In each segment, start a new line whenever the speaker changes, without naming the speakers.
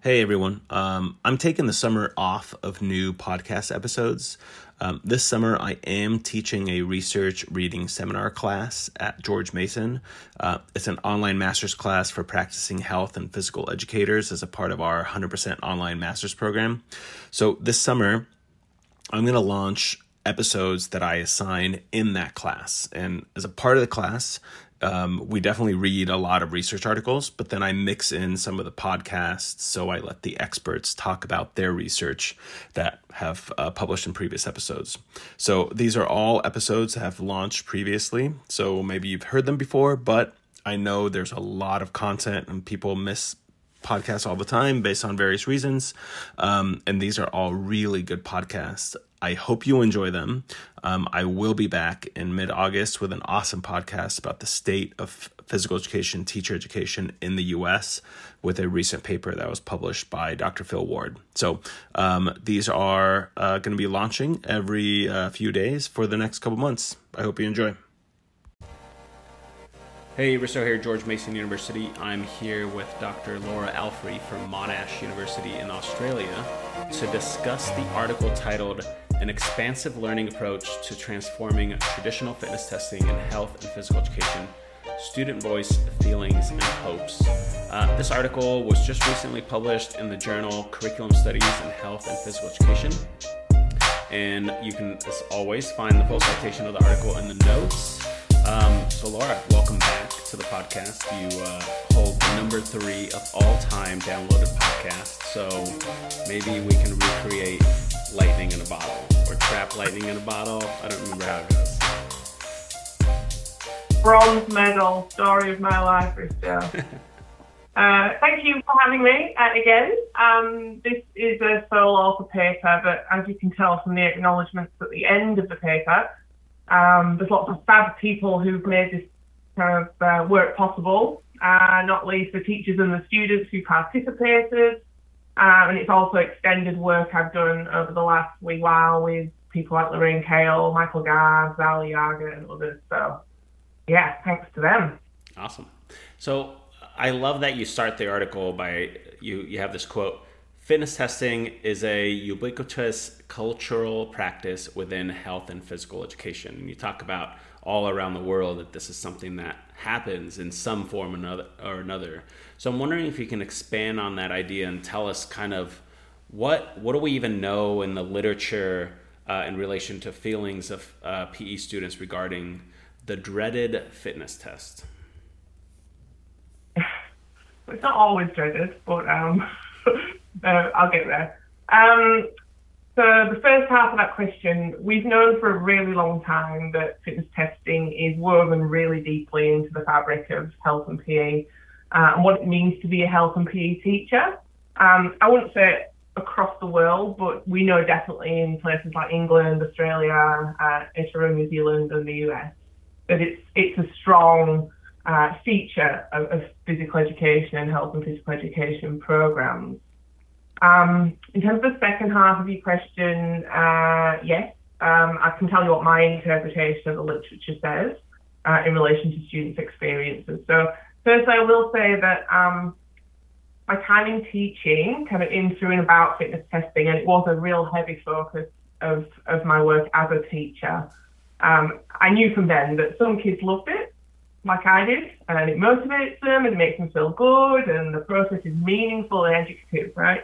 Hey everyone. Um, I'm taking the summer off of new podcast episodes. Um, this summer, I am teaching a research reading seminar class at George Mason. Uh, it's an online master's class for practicing health and physical educators as a part of our 100% online master's program. So this summer, I'm going to launch episodes that I assign in that class. And as a part of the class, um, we definitely read a lot of research articles, but then I mix in some of the podcasts. So I let the experts talk about their research that have uh, published in previous episodes. So these are all episodes that have launched previously. So maybe you've heard them before, but I know there's a lot of content and people miss podcasts all the time based on various reasons. Um, and these are all really good podcasts. I hope you enjoy them. Um, I will be back in mid August with an awesome podcast about the state of physical education, teacher education in the US with a recent paper that was published by Dr. Phil Ward. So um, these are uh, going to be launching every uh, few days for the next couple months. I hope you enjoy. Hey, Risto here, George Mason University. I'm here with Dr. Laura Alfrey from Monash University in Australia to discuss the article titled An Expansive Learning Approach to Transforming Traditional Fitness Testing in Health and Physical Education Student Voice, Feelings, and Hopes. Uh, this article was just recently published in the journal Curriculum Studies in Health and Physical Education. And you can, as always, find the full citation of the article in the notes. Um, so, Laura, welcome back to the podcast. You uh, hold the number three of all time downloaded podcasts. So maybe we can recreate lightning in a bottle or trap lightning in a bottle. I don't remember how it goes.
Bronze medal, story of my life, Risto. Uh, thank you for having me uh, again. Um, this is a sole author paper, but as you can tell from the acknowledgements at the end of the paper, um, there's lots of fab people who've made this kind of uh, work possible, uh, not least the teachers and the students who participated. Um, and it's also extended work I've done over the last wee while with people like Lorraine Cale, Michael Gard, Val Yaga, and others. So, yeah, thanks to them.
Awesome. So, I love that you start the article by you, you have this quote Fitness testing is a ubiquitous cultural practice within health and physical education. And you talk about all around the world that this is something that happens in some form or another. So I'm wondering if you can expand on that idea and tell us kind of what what do we even know in the literature uh, in relation to feelings of uh, PE students regarding the dreaded fitness test.
It's not always dreaded, but um, I'll get there. Um, so the first half of that question, we've known for a really long time that fitness testing is woven really deeply into the fabric of health and PE uh, and what it means to be a health and PE teacher. Um, I wouldn't say across the world, but we know definitely in places like England, Australia, uh, Israel, New Zealand, and the US that it's it's a strong uh, feature of, of, physical education and health and physical education programs. Um, in terms of the second half of your question, uh, yes, um, I can tell you what my interpretation of the literature says uh, in relation to students' experiences. So, firstly, I will say that um, my time in teaching, kind of in through and about fitness testing, and it was a real heavy focus of, of my work as a teacher. Um, I knew from then that some kids loved it, like I did, and it motivates them and it makes them feel good, and the process is meaningful and educative, right?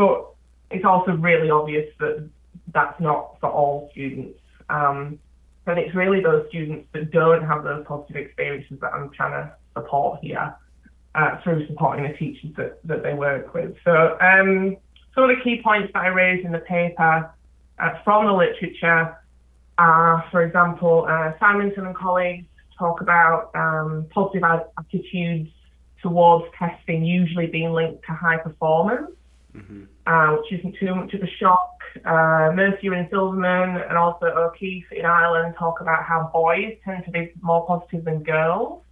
But it's also really obvious that that's not for all students. Um, and it's really those students that don't have those positive experiences that I'm trying to support here uh, through supporting the teachers that, that they work with. So um, some of the key points that I raised in the paper uh, from the literature are, for example, uh, Simonton and colleagues talk about um, positive attitudes towards testing usually being linked to high performance mm-hmm. Uh, which isn't too much of a shock. Uh, Mercier and Silverman and also O'Keefe in Ireland talk about how boys tend to be more positive than girls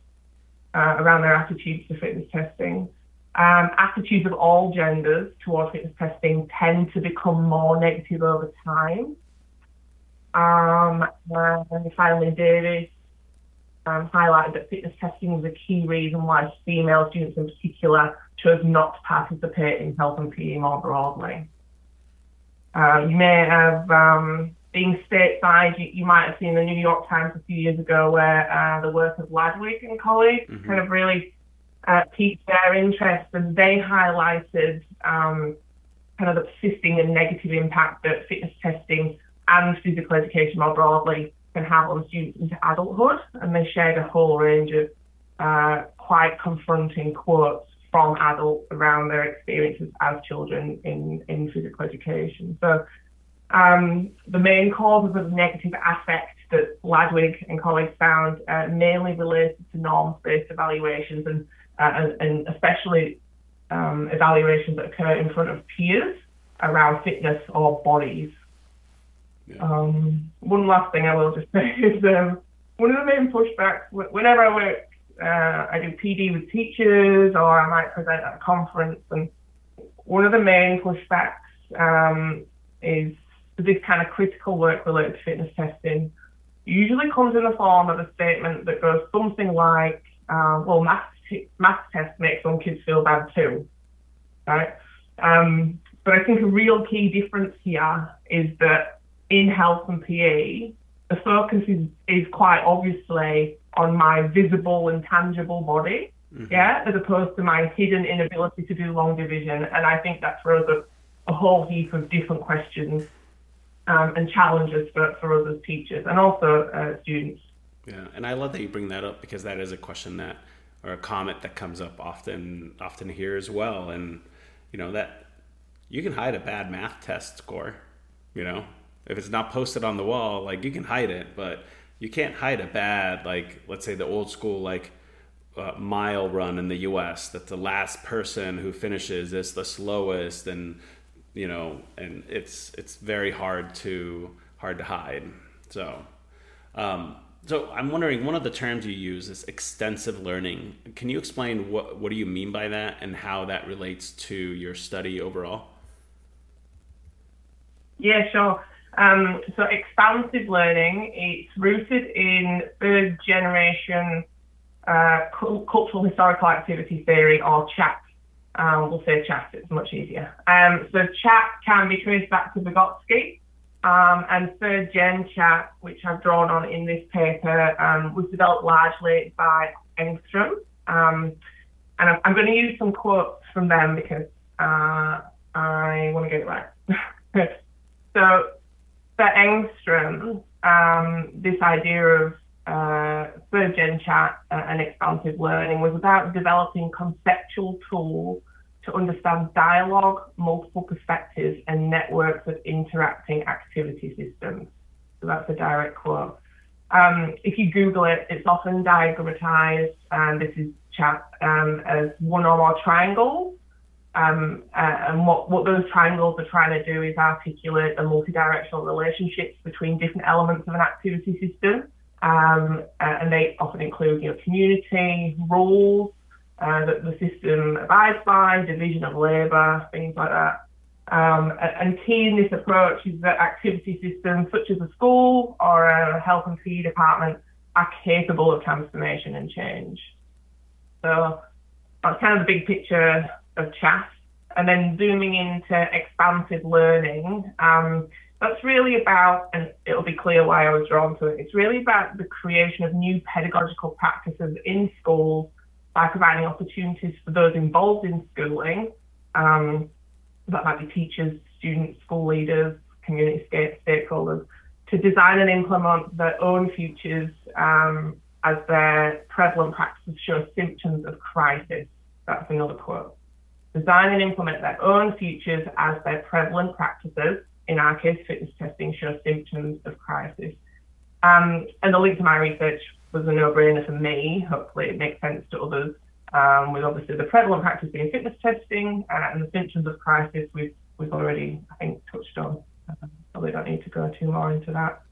uh, around their attitudes to fitness testing. Um, attitudes of all genders towards fitness testing tend to become more negative over time. Um, and finally, Davis um, highlighted that fitness testing was a key reason why female students in particular chose not to participate in health and PE more broadly. Uh, you may have, um, being stateside, you, you, might have seen the New York Times a few years ago where uh, the work of Ladwig and colleagues mm-hmm. kind of really uh, piqued their interest and they highlighted um, kind of the persisting and negative impact that fitness testing and physical education more broadly can have on students into adulthood. And they shared a whole range of uh, quite confronting quotes from adults around their experiences as children in, in physical education. So um, the main causes of negative affect that Ladwig and colleagues found uh, mainly related to norms-based evaluations and, uh, and, and, especially um, evaluations that occur in front of peers around fitness or bodies. Yeah. Um, one last thing I will just say is um, one of the main pushbacks whenever I work, uh, I do PD with teachers or I might present at a conference, and one of the main pushbacks um, is this kind of critical work related to fitness testing. Usually comes in the form of a statement that goes something like, uh, "Well, math t- math test makes some kids feel bad too," right? Um, but I think a real key difference here is that in health and PE, the focus is, is quite obviously on my visible and tangible body, mm-hmm. yeah, as opposed to my hidden inability to do long division. And I think that throws up a whole heap of different questions um, and challenges for, for us as teachers and also uh, students.
Yeah, and I love that you bring that up because that is a question that or a comment that comes up often often here as well. And you know that you can hide a bad math test score, you know, if it's not posted on the wall, like you can hide it, but you can't hide a bad like let's say the old school like uh, mile run in the U.S. that the last person who finishes is the slowest, and you know, and it's it's very hard to hard to hide. So, um, so I'm wondering, one of the terms you use is extensive learning. Can you explain what what do you mean by that, and how that relates to your study overall?
Yeah, sure. Um, so expansive learning, it's rooted in third generation uh, cultural historical activity theory or CHAT. Um, we'll say CHAT, it's much easier. Um, so CHAT can be traced back to Vygotsky, um, and third gen CHAT, which I've drawn on in this paper, um, was developed largely by Engström. Um, and I'm, I'm, going to use some quotes from them because uh, I want to get it right. so for Engström, um, this idea of uh, third gen CHAT and expansive learning was about developing conceptual tools to understand dialogue, multiple perspectives, and networks of interacting activity systems. So that's a direct quote. Um, if you Google it, it's often diagrammatized, and this is CHAT um, as one or more triangles um, uh, and what, what those triangles are trying to do is articulate the multidirectional relationships between different elements of an activity system. Um, uh, and they often include you know, community, roles uh, that the system abides by, division of labour, things like that. Um, and key in this approach is that activity systems such as a school or a health and PE department are capable of transformation and change. So that's kind of the big picture of CHAT. And then zooming into expansive learning, um, that's really about, and it'll be clear why I was drawn to it, it's really about the creation of new pedagogical practices in schools by providing opportunities for those involved in schooling, um, that might be teachers, students, school leaders, community stakeholders, to design and implement their own futures um, as their prevalent practices show symptoms of crisis. That's another quote design and implement their own futures as their prevalent practices, in our case, fitness testing, show symptoms of crisis. Um, and the link to my research was a no-brainer for me. Hopefully, it makes sense to others. Um, with obviously the prevalent practice being fitness testing uh, and the symptoms of crisis, we've we've already, I think, touched on. Probably don't need to go too more into that.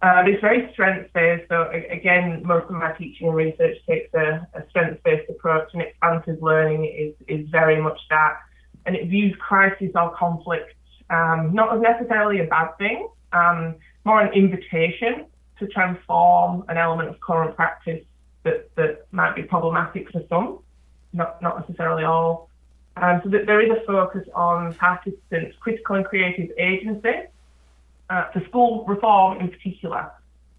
Uh, it's very strengths-based. So again, most of my teaching and research takes a, a strengths-based approach, and expansive learning is is very much that. And it views crisis or conflict um, not as necessarily a bad thing, um, more an invitation to transform an element of current practice that, that might be problematic for some, not, not necessarily all. Um, so that there is a focus on participants' critical and creative agency uh, for school reform in particular.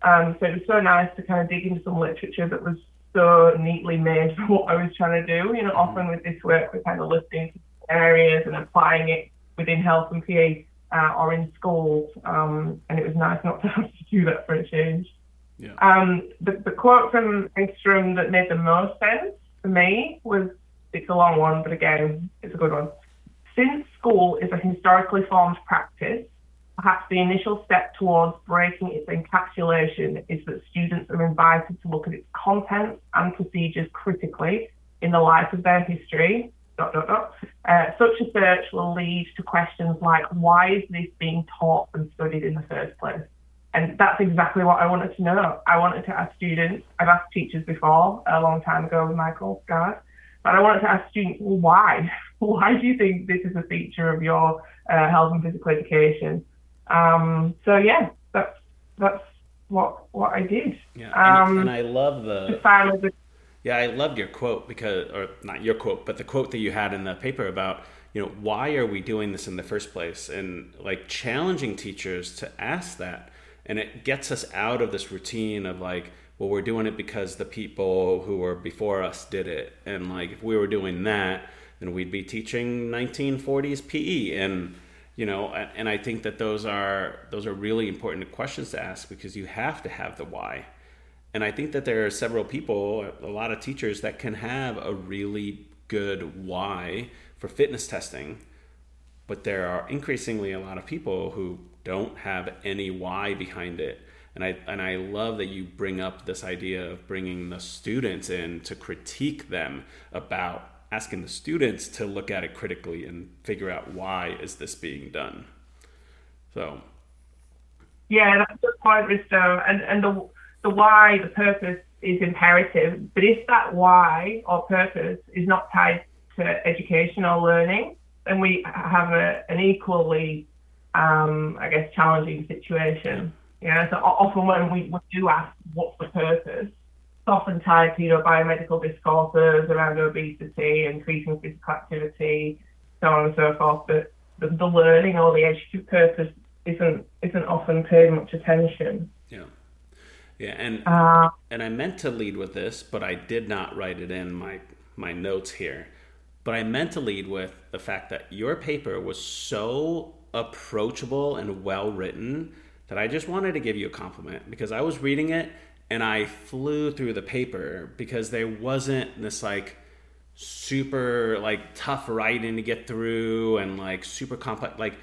Um, so it was so nice to kind of dig into some literature that was so neatly made for what I was trying to do. You know, mm-hmm. often with this work, we're kind of lifting areas and applying it within health and PA uh, or in schools. Um, and it was nice not to have to do that for a change. Yeah. Um, the, the quote from Engstrom that made the most sense for me was it's a long one, but again, it's a good one. Since school is a historically formed practice, perhaps the initial step towards breaking its encapsulation is that students are invited to look at its contents and procedures critically in the light of their history. Dot, dot, dot. Uh, such a search will lead to questions like, why is this being taught and studied in the first place? And that's exactly what I wanted to know. I wanted to ask students, I've asked teachers before, a long time ago with Michael Scott, but I wanted to ask students, well, why? Why do you think this is a feature of your uh, health and physical education? Um, so yeah, that's that's what what I did.
Yeah, and, um, and I love the. the yeah, I loved your quote because, or not your quote, but the quote that you had in the paper about, you know, why are we doing this in the first place, and like challenging teachers to ask that, and it gets us out of this routine of like, well, we're doing it because the people who were before us did it, and like if we were doing that, then we'd be teaching 1940s PE, and you know and i think that those are those are really important questions to ask because you have to have the why. And i think that there are several people a lot of teachers that can have a really good why for fitness testing but there are increasingly a lot of people who don't have any why behind it. And I and I love that you bring up this idea of bringing the students in to critique them about asking the students to look at it critically and figure out why is this being done. So.
Yeah, that's the point, Risto. And and the the why, the purpose is imperative. But if that why or purpose is not tied to education or learning, then we have a, an equally, um, I guess, challenging situation. Yeah. So often when we, we do ask what's the purpose, often tied to you know biomedical discourses around obesity, increasing physical activity, so on and so forth. But the, the learning or the educative purpose isn't isn't often paid much attention.
Yeah. Yeah, and uh, and I meant to lead with this, but I did not write it in my my notes here. But I meant to lead with the fact that your paper was so approachable and well written that I just wanted to give you a compliment because I was reading it and I flew through the paper because there wasn't this like super like tough writing to get through and like super complex like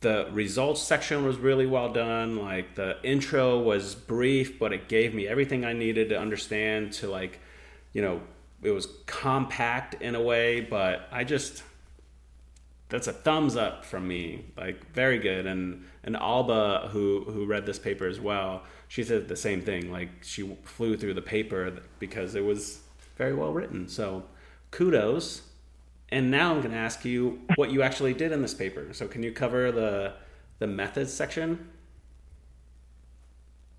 the results section was really well done like the intro was brief but it gave me everything i needed to understand to like you know it was compact in a way but i just that's a thumbs up from me like very good and and alba who who read this paper as well she said the same thing. Like she flew through the paper because it was very well written. So kudos. And now I'm going to ask you what you actually did in this paper. So can you cover the the methods section?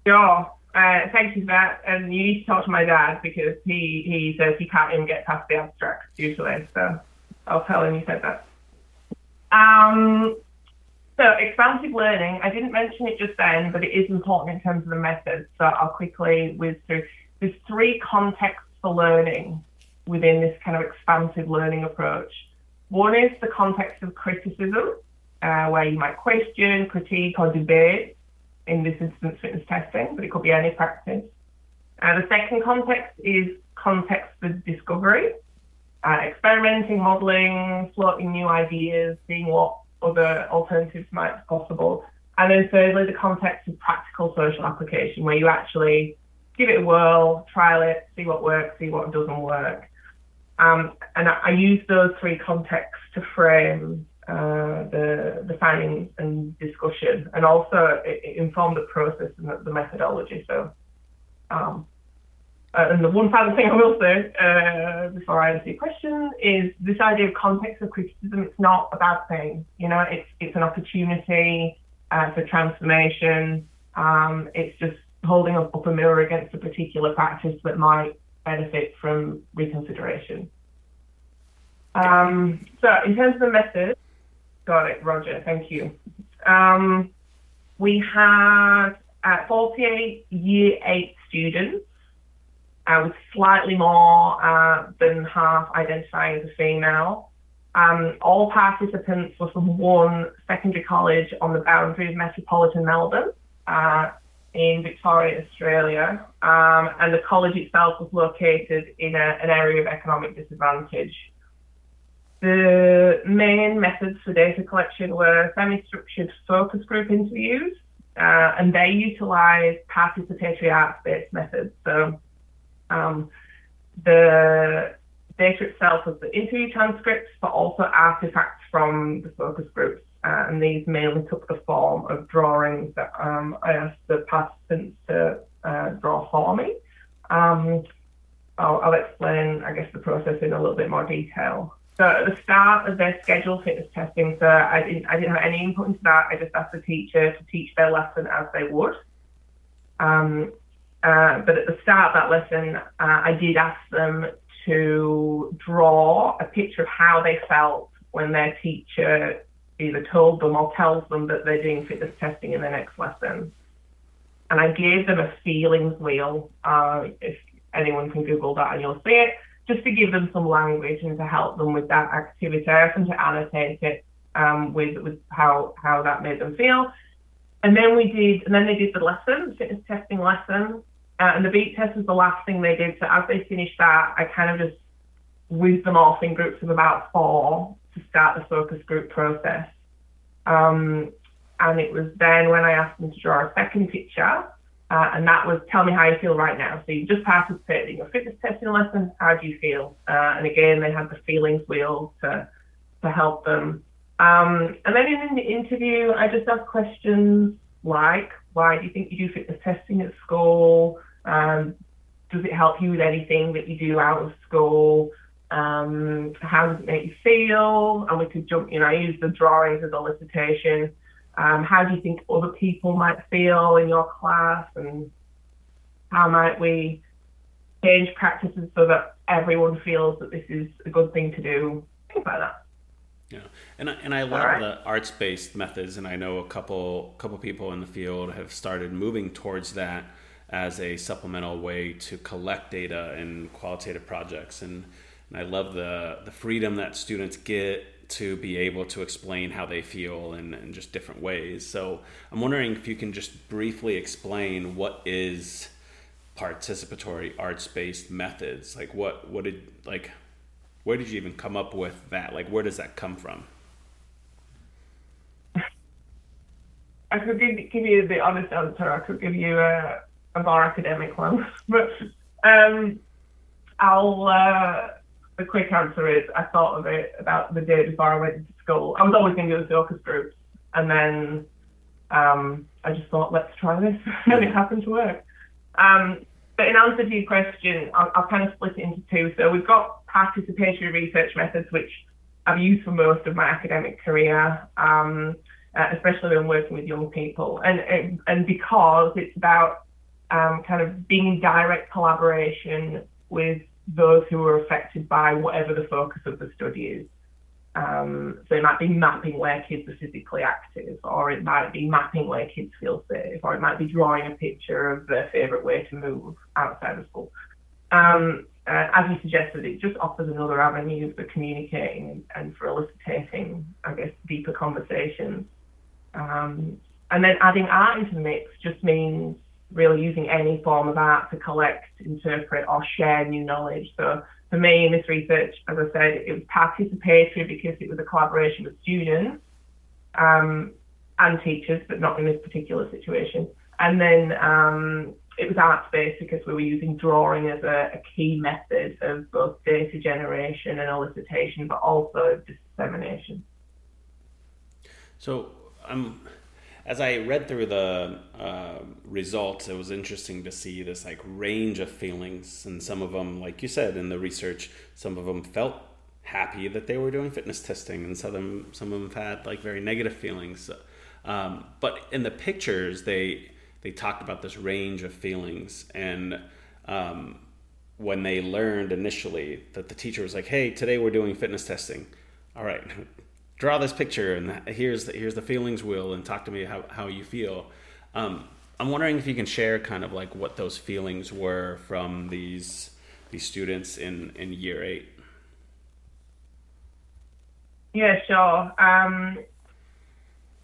yeah Uh, thank you for that. And you need to talk to my dad because he, he says he can't even get past the abstract usually. So I'll tell him you said that. Um, so expansive learning, I didn't mention it just then, but it is important in terms of the methods. So I'll quickly whiz through. There's three contexts for learning within this kind of expansive learning approach. One is the context of criticism, uh, where you might question, critique, or debate. In this instance, fitness testing, but it could be any practice. Uh, the second context is context for discovery, uh, experimenting, modeling, floating new ideas, seeing what other alternatives might be possible. And then thirdly, the context of practical social application, where you actually give it a whirl, trial it, see what works, see what doesn't work. Um, and I, I, use those three contexts to frame uh, the, the findings and discussion, and also it, it inform the process and the, the methodology. So um, uh, and the one final thing I will say uh, before I answer your question is this idea of context of criticism. It's not a bad thing. You know, it's it's an opportunity uh, for transformation. Um, it's just holding up, up a mirror against a particular practice that might benefit from reconsideration. Um, so in terms of the method, got it, Roger, thank you. Um, we had uh, 48 year eight students, uh, with slightly more uh, than half identifying as a female. Um, all participants were from one secondary college on the boundary of metropolitan Melbourne uh, in Victoria, Australia. Um, and the college itself was located in a, an area of economic disadvantage. The main methods for data collection were semi-structured focus group interviews, uh, and they utilised participatory arts-based methods. So um, the data itself was the interview transcripts, but also artifacts from the focus groups. Uh, and these mainly took the form of drawings that um, I asked the participants to uh, draw for me. Um, I'll, I'll, explain, I guess, the process in a little bit more detail. So at the start of their scheduled fitness testing, so I didn't, I didn't have any input into that. I just asked the teacher to teach their lesson as they would. Um, uh, but at the start of that lesson, uh, I did ask them to draw a picture of how they felt when their teacher either told them or tells them that they're doing fitness testing in the next lesson. And I gave them a feelings wheel. Uh, if anyone can Google that and you'll see it just to give them some language and to help them with that activity. Them to annotate it um, with with how how that made them feel. And then we did, and then they did the lesson, fitness testing lesson, uh, and the beep test was the last thing they did. So as they finished that, I kind of just whizzed them off in groups of about four to start the focus group process. Um, and it was then when I asked them to draw a second picture uh, and that was tell me how you feel right now. So you just participated in your fitness testing lesson. How do you feel? Uh, and again, they had the feelings wheel to to help them. Um, and then in the interview, I just asked questions like, why do you think you do fitness testing at school? Um, does it help you with anything that you do out of school? Um, how does it make you feel? And we could jump, you know, I use the drawings as elicitation. Um, how do you think other people might feel in your class, and how might we change practices so that everyone feels that this is a good thing to do? Things like that.
Yeah, and I, and I love right. the arts based methods, and I know a couple couple people in the field have started moving towards that as a supplemental way to collect data in qualitative projects, and, and I love the the freedom that students get to be able to explain how they feel in, in just different ways. So I'm wondering if you can just briefly explain what is participatory arts based methods. Like what what did like where did you even come up with that? Like where does that come from?
I could give, give you the honest answer. I could give you a, a more academic one, but um, I'll. Uh, the quick answer is I thought of it about the day before I went to school. I was always going to do the focus groups, and then um, I just thought, let's try this, and it happened to work. Um, but in answer to your question, I'll, I'll, kind of split it into two. So we've got participatory research methods, which I've used for most of my academic career, um, uh, especially when working with young people, and and, because it's about um, kind of being in direct collaboration with those who are affected by whatever the focus of the study is. Um, so it might be mapping where kids are physically active, or it might be mapping where kids feel safe, or it might be drawing a picture of their favourite way to move outside of school. Um, uh, as you suggested, it just offers another avenue for communicating and for eliciting, I guess, deeper conversations. Um, and then adding art into the mix just means really using any form of art to collect, interpret, or share new knowledge. So for me in this research, as I said, it was participatory because it was a collaboration with students um, and teachers, but not in this particular situation. And then um, it was arts based because we were using drawing as a, a, key method of both data generation and elicitation, but also dissemination.
So Um as I read through the uh, results, it was interesting to see this like range of feelings, and some of them, like you said in the research, some of them felt happy that they were doing fitness testing, and some of them, some of them had like very negative feelings. Um, but in the pictures, they they talked about this range of feelings, and um, when they learned initially that the teacher was like, "Hey, today we're doing fitness testing. All right, draw this picture, and here's the, here's the feelings wheel, and talk to me how how you feel." Um, I'm wondering if you can share kind of like what those feelings were from these these students in in year eight.
Yeah, sure. Um,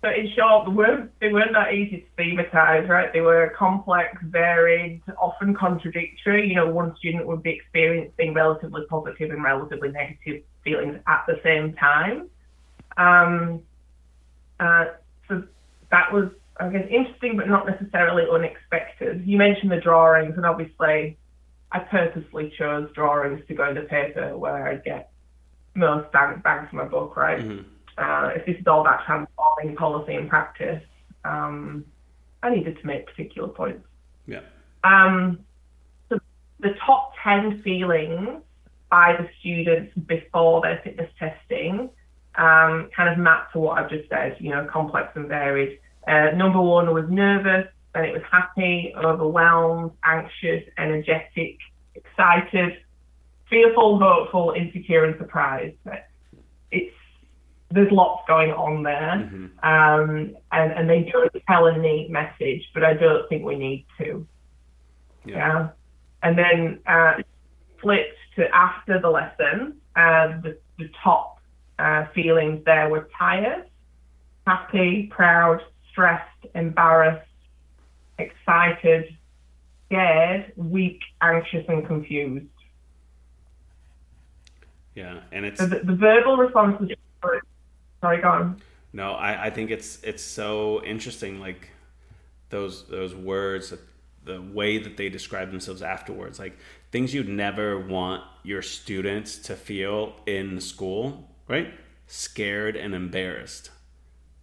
so in short, they weren't, they weren't that easy to thematize, right? They were complex, varied, often contradictory. You know, one student would be experiencing relatively positive and relatively negative feelings at the same time. Um, uh, so that was, I guess, interesting, but not necessarily unexpected. You mentioned the drawings, and obviously, I purposely chose drawings to go in the paper where I get most bang, bang for my book, right? Mm-hmm. Uh, if this is all about transforming policy and practice, um, I needed to make particular points.
Yeah.
Um, so the top 10 feelings by the students before their fitness testing um, kind of map to what I've just said, you know, complex and varied. Uh, number one was nervous, then it was happy, overwhelmed, anxious, energetic, excited, fearful, hopeful, insecure, and surprised. There's lots going on there, mm-hmm. um, and and they don't tell a neat message, but I don't think we need to. Yeah, yeah? and then uh, flipped to after the lesson, uh, the the top uh, feelings there were tired, happy, proud, stressed, embarrassed, excited, scared, weak, anxious, and confused.
Yeah, and it's
the, the verbal responses. Sorry, go on.
No, I, I think it's it's so interesting, like those those words, the way that they describe themselves afterwards, like things you'd never want your students to feel in school, right? Scared and embarrassed,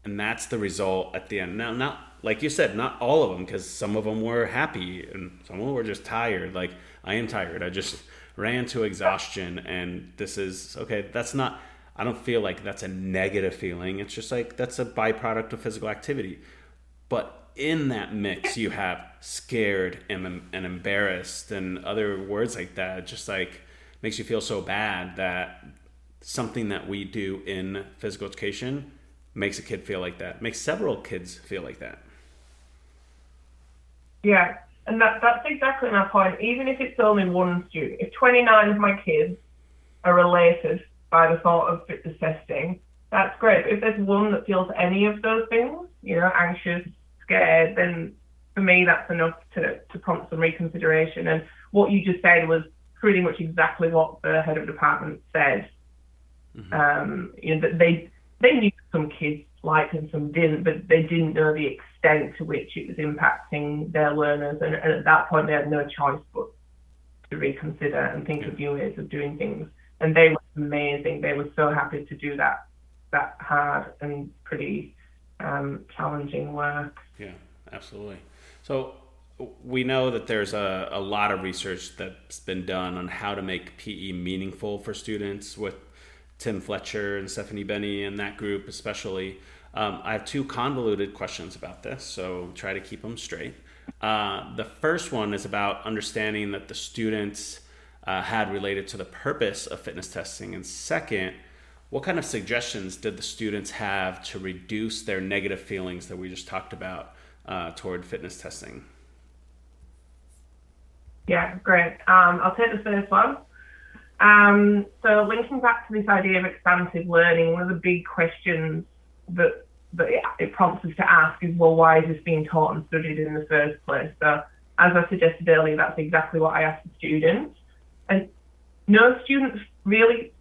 and that's the result at the end. Now, not like you said, not all of them, because some of them were happy and some of them were just tired. Like I am tired. I just ran to exhaustion and this is okay that's not i don't feel like that's a negative feeling. It's just like that's a byproduct of physical activity. But in that mix you have scared and, and embarrassed and other words like that just like makes you feel so bad that something that we do in physical education makes a kid feel like that makes several kids feel like that.
Yeah and that, that's exactly my point. Even if it's only one student, if 29 of my kids are related by the thought of fitness testing, that's great. But if there's one that feels any of those things, you know, anxious, scared, then for me that's enough to, to prompt some reconsideration. And what you just said was pretty much exactly what the head of department said. Mm-hmm. Um, you know, that they they knew some kids liked and some didn't, but they didn't know the extent to which it was impacting their learners. And, and at that point, they had no choice but to reconsider and think of new ways of doing things. And they were amazing. They were so happy to do that that hard and pretty um, challenging work.
Yeah, absolutely. So we know that there's a, a lot of research that's been done on how to make PE meaningful for students with Tim Fletcher and Stephanie Beni and that group especially. Um, I have two convoluted questions about this, so try to keep them straight. Uh, the first one is about understanding that the students uh, had related to the purpose of fitness testing, and second, what kind of suggestions did the students have to reduce their negative feelings that we just talked about uh, toward fitness testing?
Yeah, great. Um, I'll take the first one. Um, so linking back to this idea of expansive learning, one of the big questions that that it prompts us to ask is, well, why is this being taught and studied in the first place? So as I suggested earlier, that's exactly what I asked the students. And no students really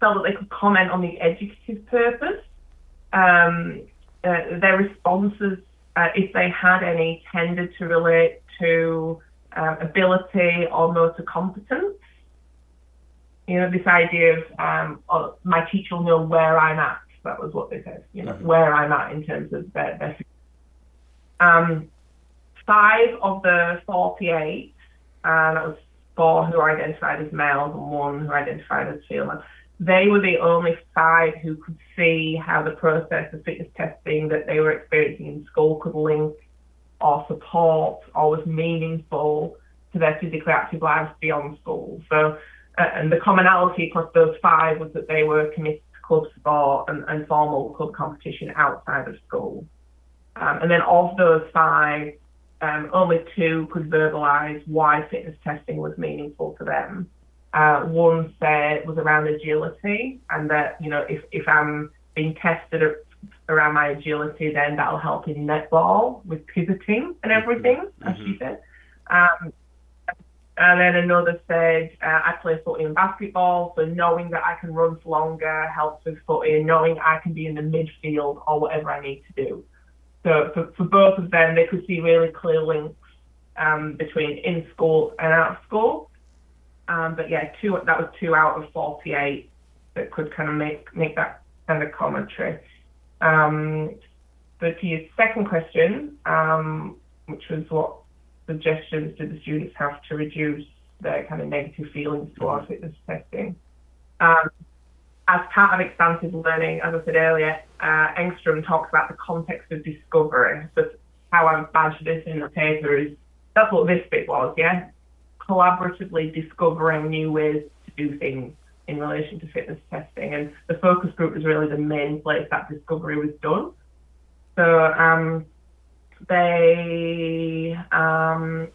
felt that they could comment on the educative purpose. Um, uh, their responses, uh, if they had any, tended to relate to uh, ability or motor competence. You know, this idea of um, oh, my teacher will know where I'm at that was what they said, you know, mm-hmm. where I'm at in terms of their, their um, five of the 48, uh, that was four who identified as males and one who identified as female. They were the only five who could see how the process of fitness testing that they were experiencing in school could link or support or was meaningful to their physically active lives beyond school. So, uh, and the commonality across those five was that they were committed to club sport and, and formal club competition outside of school. Um, and then of those five, um, only two could verbalise why fitness testing was meaningful to them. Uh, one said it was around agility, and that you know if if I'm being tested around my agility, then that'll help in netball with pivoting and mm-hmm. everything, mm-hmm. as she said. Um, and then another said, uh, I play footy and basketball, so knowing that I can run for longer helps with footy, and knowing I can be in the midfield or whatever I need to do. So for, for both of them, they could see really clear links um, between in school and out of school. Um, but yeah, two that was two out of 48 that could kind of make make that kind of commentary. Um, but to your second question, um, which was what suggestions do the students have to reduce their kind of negative feelings towards fitness testing? Um, as part of expansive learning, as I said earlier, uh, Engstrom talks about the context of discovery. So how I've badged this in the paper is that's what this bit was, yeah? Collaboratively discovering new ways to do things in relation to fitness testing. And the focus group was really the main place that discovery was done. So um, they, um,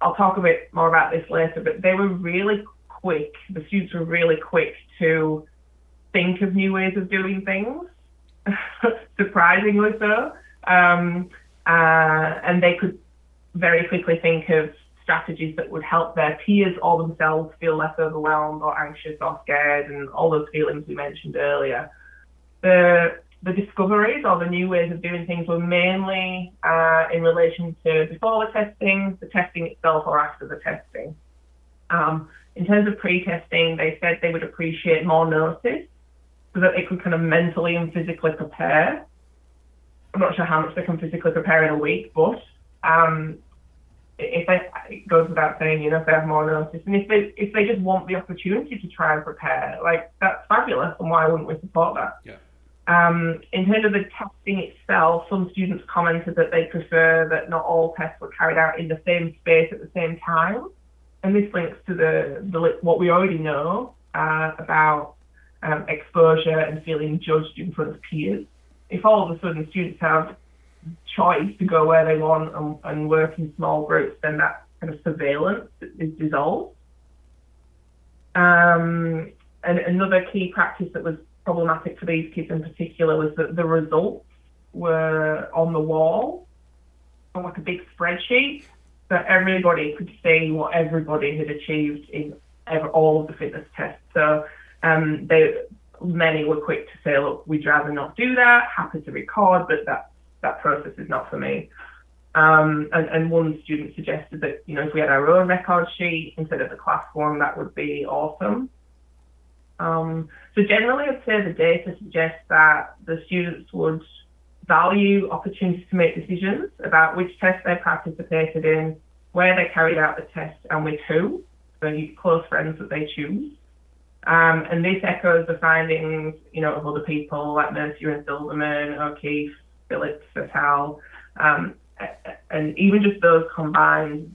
I'll talk a bit more about this later, but they were really quick, the students were really quick to think of new ways of doing things, surprisingly so. Um, uh, and they could very quickly think of strategies that would help their peers or themselves feel less overwhelmed or anxious or scared and all those feelings we mentioned earlier. The the discoveries or the new ways of doing things were mainly uh, in relation to before the testing, the testing itself, or after the testing. Um, in terms of pre-testing, they said they would appreciate more notice so that they could kind of mentally and physically prepare. I'm not sure how much they can physically prepare in a week, but um, if they, it goes without saying, you know, if they have more notice, and if they if they just want the opportunity to try and prepare, like that's fabulous, and why wouldn't we support that?
Yeah.
Um, in terms of the testing itself, some students commented that they prefer that not all tests were carried out in the same space at the same time, and this links to the, the what we already know uh, about um, exposure and feeling judged in front of peers. If all of a sudden students have choice to go where they want and, and work in small groups, then that kind of surveillance is dissolved. Um, and another key practice that was problematic for these kids in particular was that the results were on the wall on like a big spreadsheet that everybody could see what everybody had achieved in ever, all of the fitness tests. So um, they many were quick to say, look, we'd rather not do that, happy to record, but that that process is not for me. Um, and, and one student suggested that, you know, if we had our own record sheet instead of the class one, that would be awesome. Um, so generally, I'd say the data suggests that the students would value opportunities to make decisions about which tests they participated in, where they carried out the test, and with who, the close friends that they choose. Um, and this echoes the findings, you know, of other people like Mercier and Silverman, O'Keefe, Phillips, et al. Um, and even just those combined,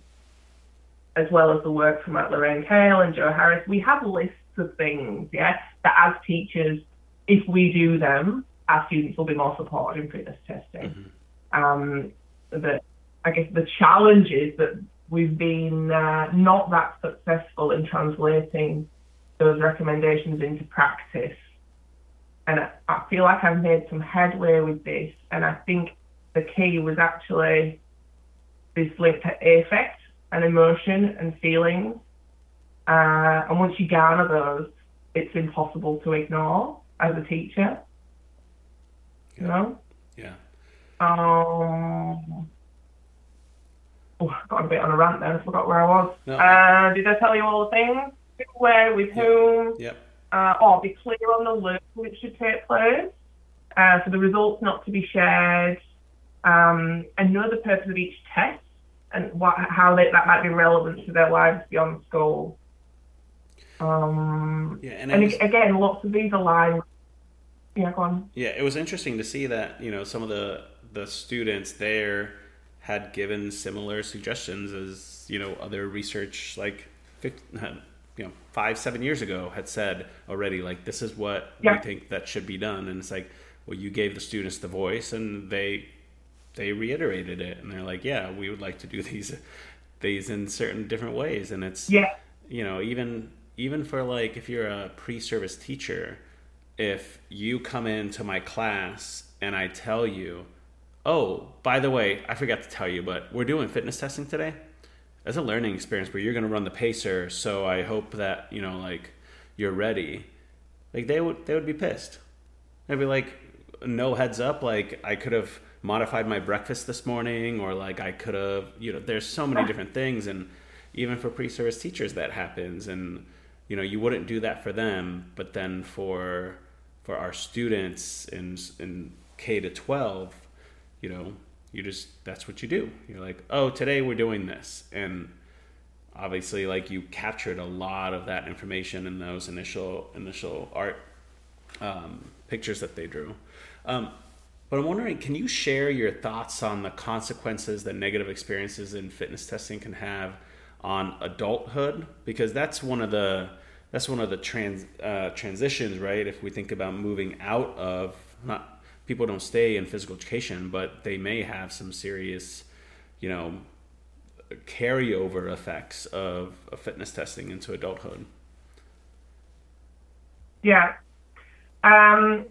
as well as the work from like Lorraine Cale and Jo Harris, we have lists of things, yeah, that as teachers, if we do them, our students will be more supported in fitness testing. Mm-hmm. Um, the, I guess the challenge is that we've been uh, not that successful in translating those recommendations into practice. And I, I feel like I've made some headway with this. And I think the key was actually this link to affect and emotion and feelings. Uh, and once you garner those, it's impossible to ignore as a teacher.
Yeah. You know? Yeah.
Um, oh, I got a bit on a rant there. I forgot where I was. No. Uh, did I tell you all the things? Where, with yep. whom?
Yep.
Uh, or be clear on the loop which should take place. Uh, for the results not to be shared. Um, and know the purpose of each test and what, how they, that might be relevant to their lives beyond school. Um, yeah, and, and was, again, lots of these align. Yeah, go on.
Yeah, it was interesting to see that you know some of the the students there had given similar suggestions as you know other research like uh, you know five seven years ago had said already like this is what yeah. we think that should be done and it's like well you gave the students the voice and they they reiterated it and they're like yeah we would like to do these these in certain different ways and it's
yeah
you know even even for like if you're a pre-service teacher if you come into my class and I tell you oh, by the way, I forgot to tell you, but we're doing fitness testing today. It's a learning experience where you're going to run the pacer. So I hope that you know, like, you're ready. Like they would, they would be pissed. They'd be like, no heads up. Like I could have modified my breakfast this morning, or like I could have, you know, there's so many different things, and even for pre-service teachers that happens, and you know, you wouldn't do that for them, but then for for our students in in K to 12, you know, you just that's what you do. You're like, oh, today we're doing this, and obviously, like you captured a lot of that information in those initial initial art um, pictures that they drew. Um, but I'm wondering, can you share your thoughts on the consequences that negative experiences in fitness testing can have on adulthood? Because that's one of the that's one of the trans uh, transitions, right? If we think about moving out of not people don't stay in physical education, but they may have some serious, you know, carryover effects of, of fitness testing into adulthood.
Yeah. Um,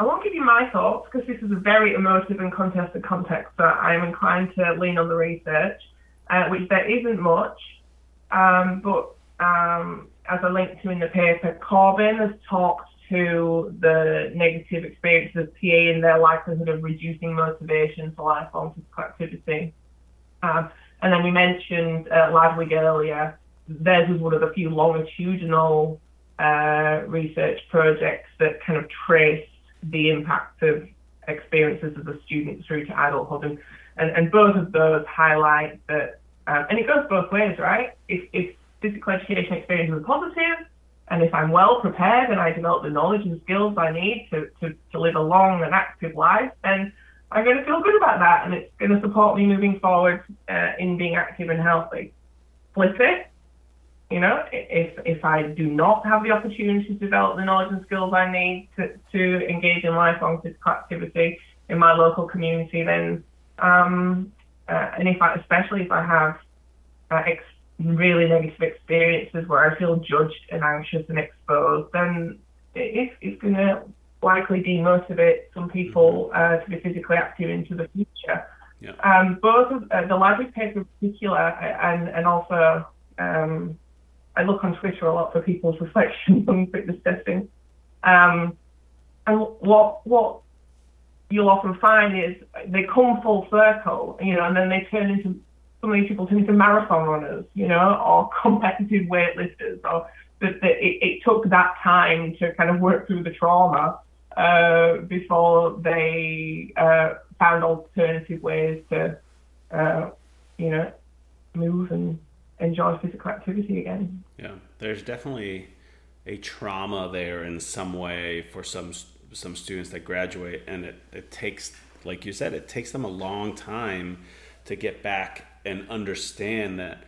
I won't give you my thoughts because this is a very emotive and contested context, so I'm inclined to lean on the research, uh, which there isn't much. Um, but um, as I linked to in the paper, Corbin has talked to the negative experiences of PA and their likelihood of reducing motivation for lifelong physical activity. Um, and then we mentioned uh, Ladwig earlier. Theirs was one of the few longitudinal uh, research projects that kind of traced the impact of experiences as a student through to adulthood. And, and, and both of those highlight that, um, and it goes both ways, right? If, if physical education experience was positive, and if I'm well prepared and I develop the knowledge and skills I need to, to, to live a long and active life, then I'm going to feel good about that and it's going to support me moving forward uh, in being active and healthy. Flip it, you know, if, if I do not have the opportunity to develop the knowledge and skills I need to, to engage in lifelong physical activity in my local community, then, um, uh, and if I, especially if I have uh, ex- really negative experiences where I feel judged and anxious and exposed, then it, it's going to likely demotivate some people mm-hmm. uh, to be physically active into the future. Yeah. Um, both of uh, the Ladwig paper in particular, and and also um, I look on Twitter a lot for people's reflections on fitness testing. Um, and what what you'll often find is they come full circle, you know, and then they turn into so many people turn into marathon runners, you know, or competitive weightlifters, or that, that it, it, took that time to kind of work through the trauma uh, before they uh, found alternative ways to, uh, you know, move and enjoy physical activity again.
Yeah, there's definitely a trauma there in some way for some some students that graduate, and it, it takes, like you said, it takes them a long time to get back and understand that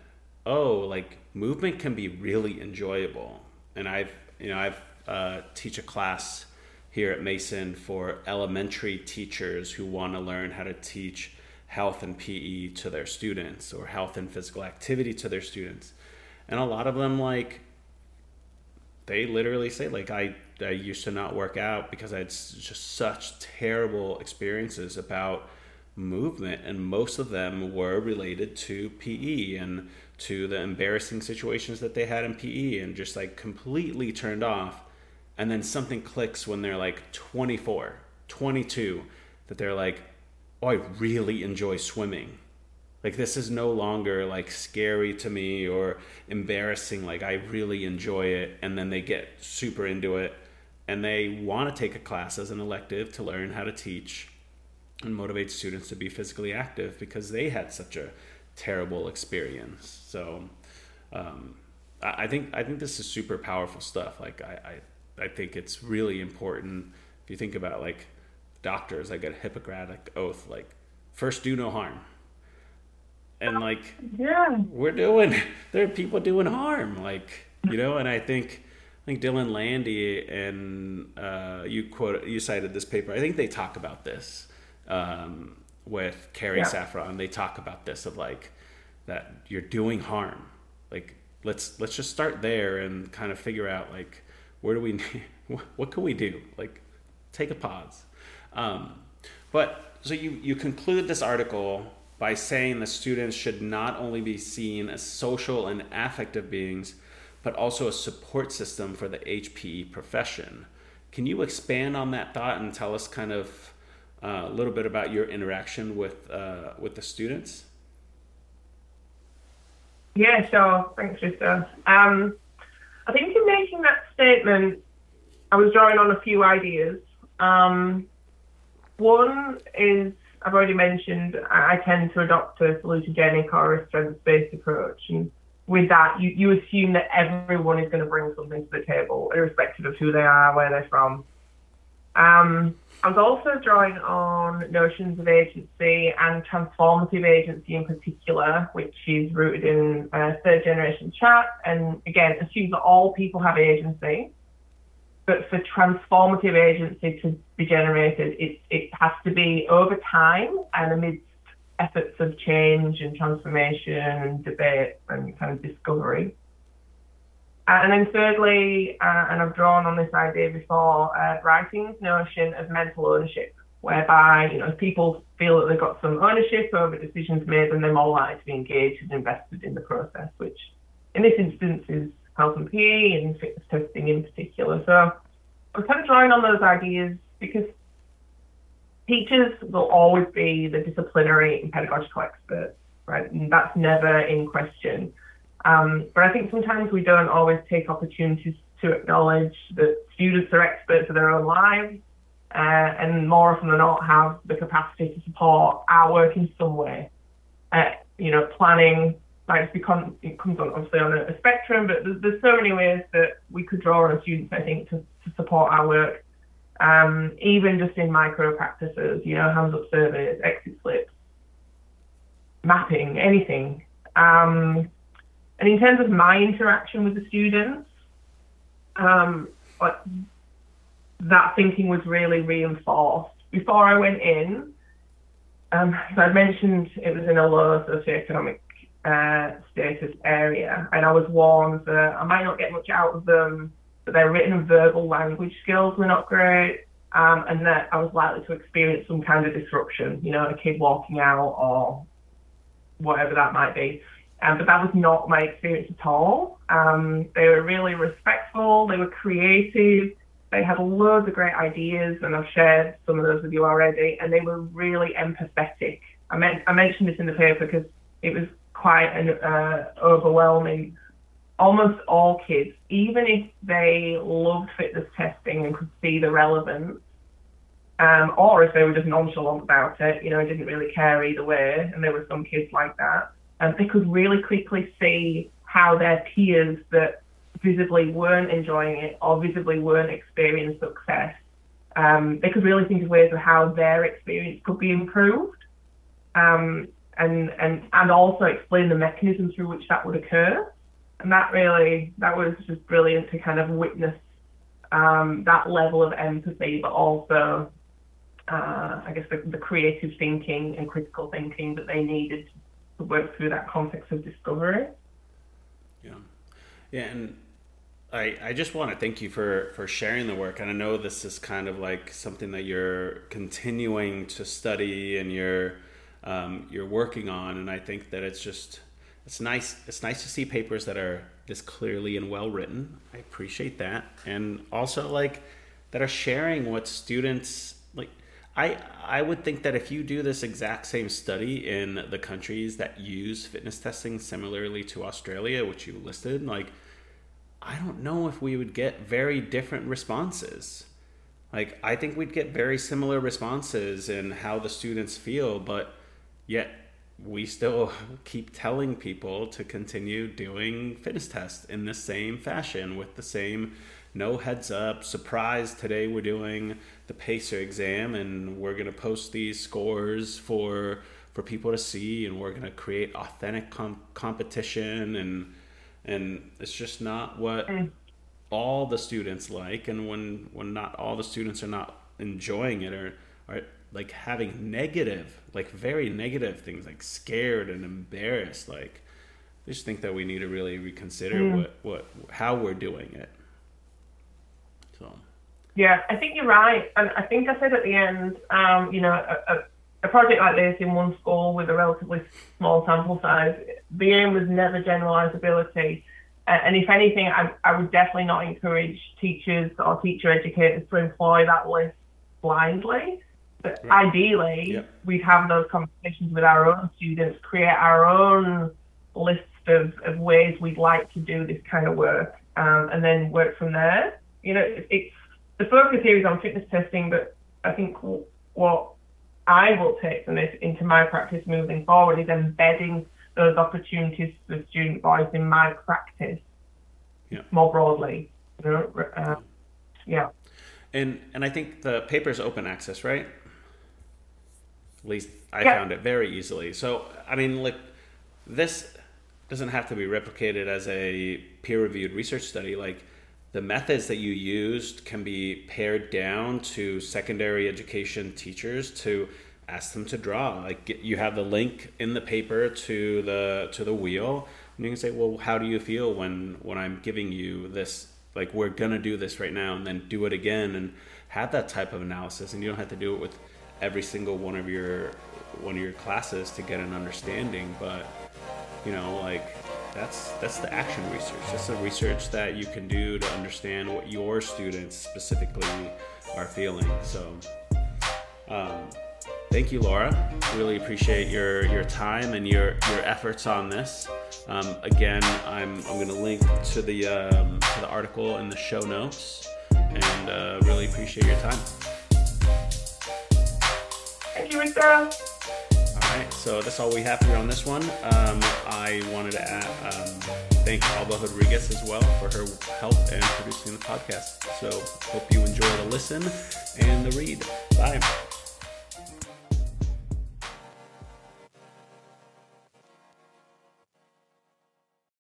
oh like movement can be really enjoyable. And i've you know i've uh, teach a class here at mason for elementary teachers who want to learn how to teach health and pe to their students or health and physical activity to their students. And a lot of them like they literally say like i i used to not work out because i had just such terrible experiences about movement, and most of them were related to PE and to the embarrassing situations that they had in PE and just like completely turned off. And then something clicks when they're like 24, 22, that they're like, oh, I really enjoy swimming. Like, this is no longer like scary to me or embarrassing. Like, I really enjoy it. And then they get super into it and they want to take a class as an elective to learn how to teach and motivate students to be physically active because they had such a terrible experience. So um, I, I think I think this is super powerful stuff. Like I, I, I think it's really important if you think about like doctors like a Hippocratic oath, like first do no harm. and like
yeah
we're doing there are people doing harm like you know and i think i think Dillon Landi and uh, you quote you cited this paper i think they talk about this um, with carrie yeah. Safron they talk about this of like that you're doing harm like let's let's just start there and kind of figure out like where do we what can we do like take a pause um, but so you you conclude this article by saying that students should not only be seen as social and affective beings, but also a support system for the HPE profession. Can you expand on that thought and tell us kind of a little bit about your interaction with uh, with the students?
Yeah, sure. Thanks, Trista. Um, I think in making that statement, I was drawing on a few ideas. Um, one is I've already mentioned I tend to adopt a salutogenic or a strengths-based approach, and with that, you, you assume that everyone is going to bring something to the table, irrespective of who they are, where they're from. Um, I was also drawing on notions of agency and transformative agency in particular, which is rooted in uh, third generation CHAT, and again assumes that all people have agency but for transformative agency to be generated, it, it has to be over time and amidst efforts of change and transformation and debate and kind of discovery. Uh, and then thirdly, uh, and I've drawn on this idea before, uh, writing's notion of mental ownership, whereby, you know, if people feel that they've got some ownership over decisions made, then they're more likely to be engaged and invested in the process, which in this instance is health and PE and fitness testing in particular. So I'm kind of drawing on those ideas because teachers will always be the disciplinary and pedagogical experts, right? And that's never in question. Um, but I think sometimes we don't always take opportunities to acknowledge that students are experts of their own lives uh, and more often than not have the capacity to support our work in some way. Uh, you know, planning, like become, it comes on obviously on a, a spectrum, but there's, there's, so many ways that we could draw on students, I think, to, to support our work. Um, even just in micro practices, you know, hands up surveys, exit slips, mapping, anything. Um, and in terms of my interaction with the students, um, that thinking was really reinforced. Before I went in, um, I mentioned it was in a low socioeconomic uh, status area, and I was warned that I might not get much out of them, that their written and verbal language skills were not great, um, and that I was likely to experience some kind of disruption, you know, a kid walking out or whatever that might be. Um, but that was not my experience at all. Um, they were really respectful, they were creative, they had loads of great ideas, and I've shared some of those with you already, and they were really empathetic. I, meant, I mentioned this in the paper because it was quite an uh, overwhelming. Almost all kids, even if they loved fitness testing and could see the relevance, um, or if they were just nonchalant about it, you know, didn't really care either way, and there were some kids like that, um, they could really quickly see how their peers that visibly weren't enjoying it or visibly weren't experiencing success, um, they could really think of ways of how their experience could be improved. Um, and and and also explain the mechanism through which that would occur. And that really that was just brilliant to kind of witness um, that level of empathy, but also uh, I guess the, the, creative thinking and critical thinking that they needed to work through that context of discovery.
Yeah, yeah, and I, I just want to thank you for, for sharing the work. And I know this is kind of like something that you're continuing to study and you're um, you're working on. And I think that it's just it's nice. It's nice to see papers that are this clearly and well written. I appreciate that, and also like that are sharing what students. I I would think that if you do this exact same study in the countries that use fitness testing similarly to Australia, which you listed, like I don't know if we would get very different responses. Like I think we'd get very similar responses in how the students feel, but Yet we still keep telling people to continue doing fitness tests in the same fashion with the same no heads up surprise today we're doing the pacer exam and we're going to post these scores for for people to see and we're going to create authentic com- competition and and it's just not what mm. all the students like and when when not all the students are not enjoying it or are like having negative like very negative things like scared and embarrassed like I just think that we need to really reconsider mm. what what how we're doing it so
yeah i think you're right and i think i said at the end um, you know a, a, a project like this in one school with a relatively small sample size the aim was never generalizability and if anything, I, I would definitely not encourage teachers or teacher educators to employ that list blindly. But right. ideally, yep. we'd have those conversations with our own students, create our own list of, of ways we'd like to do this kind of work, um, and then work from there. You know, it, it's the focus here is on fitness testing, but I think what I will take from this into my practice moving forward is embedding those opportunities for student voice in my practice yeah. more broadly. Uh, yeah.
And and I think the paper is open access, right? At least I yeah. found it very easily. So I mean, like this doesn't have to be replicated as a peer-reviewed research study. Like the methods that you used can be pared down to secondary education teachers to ask them to draw. Like get, you have the link in the paper to the to the wheel, and you can say, "Well, how do you feel when when I'm giving you this? Like we're gonna do this right now, and then do it again, and have that type of analysis. And you don't have to do it with every single one of your one of your classes to get an understanding, but you know, like that's that's the action research. That's the research that you can do to understand what your students specifically are feeling. So. Um, thank you, Laura. Really appreciate your your time and your your efforts on this. Um, again, I'm I'm going to link to the um, to the article in the show notes, and uh, really appreciate your time.
Thank you, Victor.
So that's all we have here on this one. Um, I wanted to add, um, thank Alba Rodriguez as well for her help in producing the podcast. So hope you enjoy the listen and the read. Bye.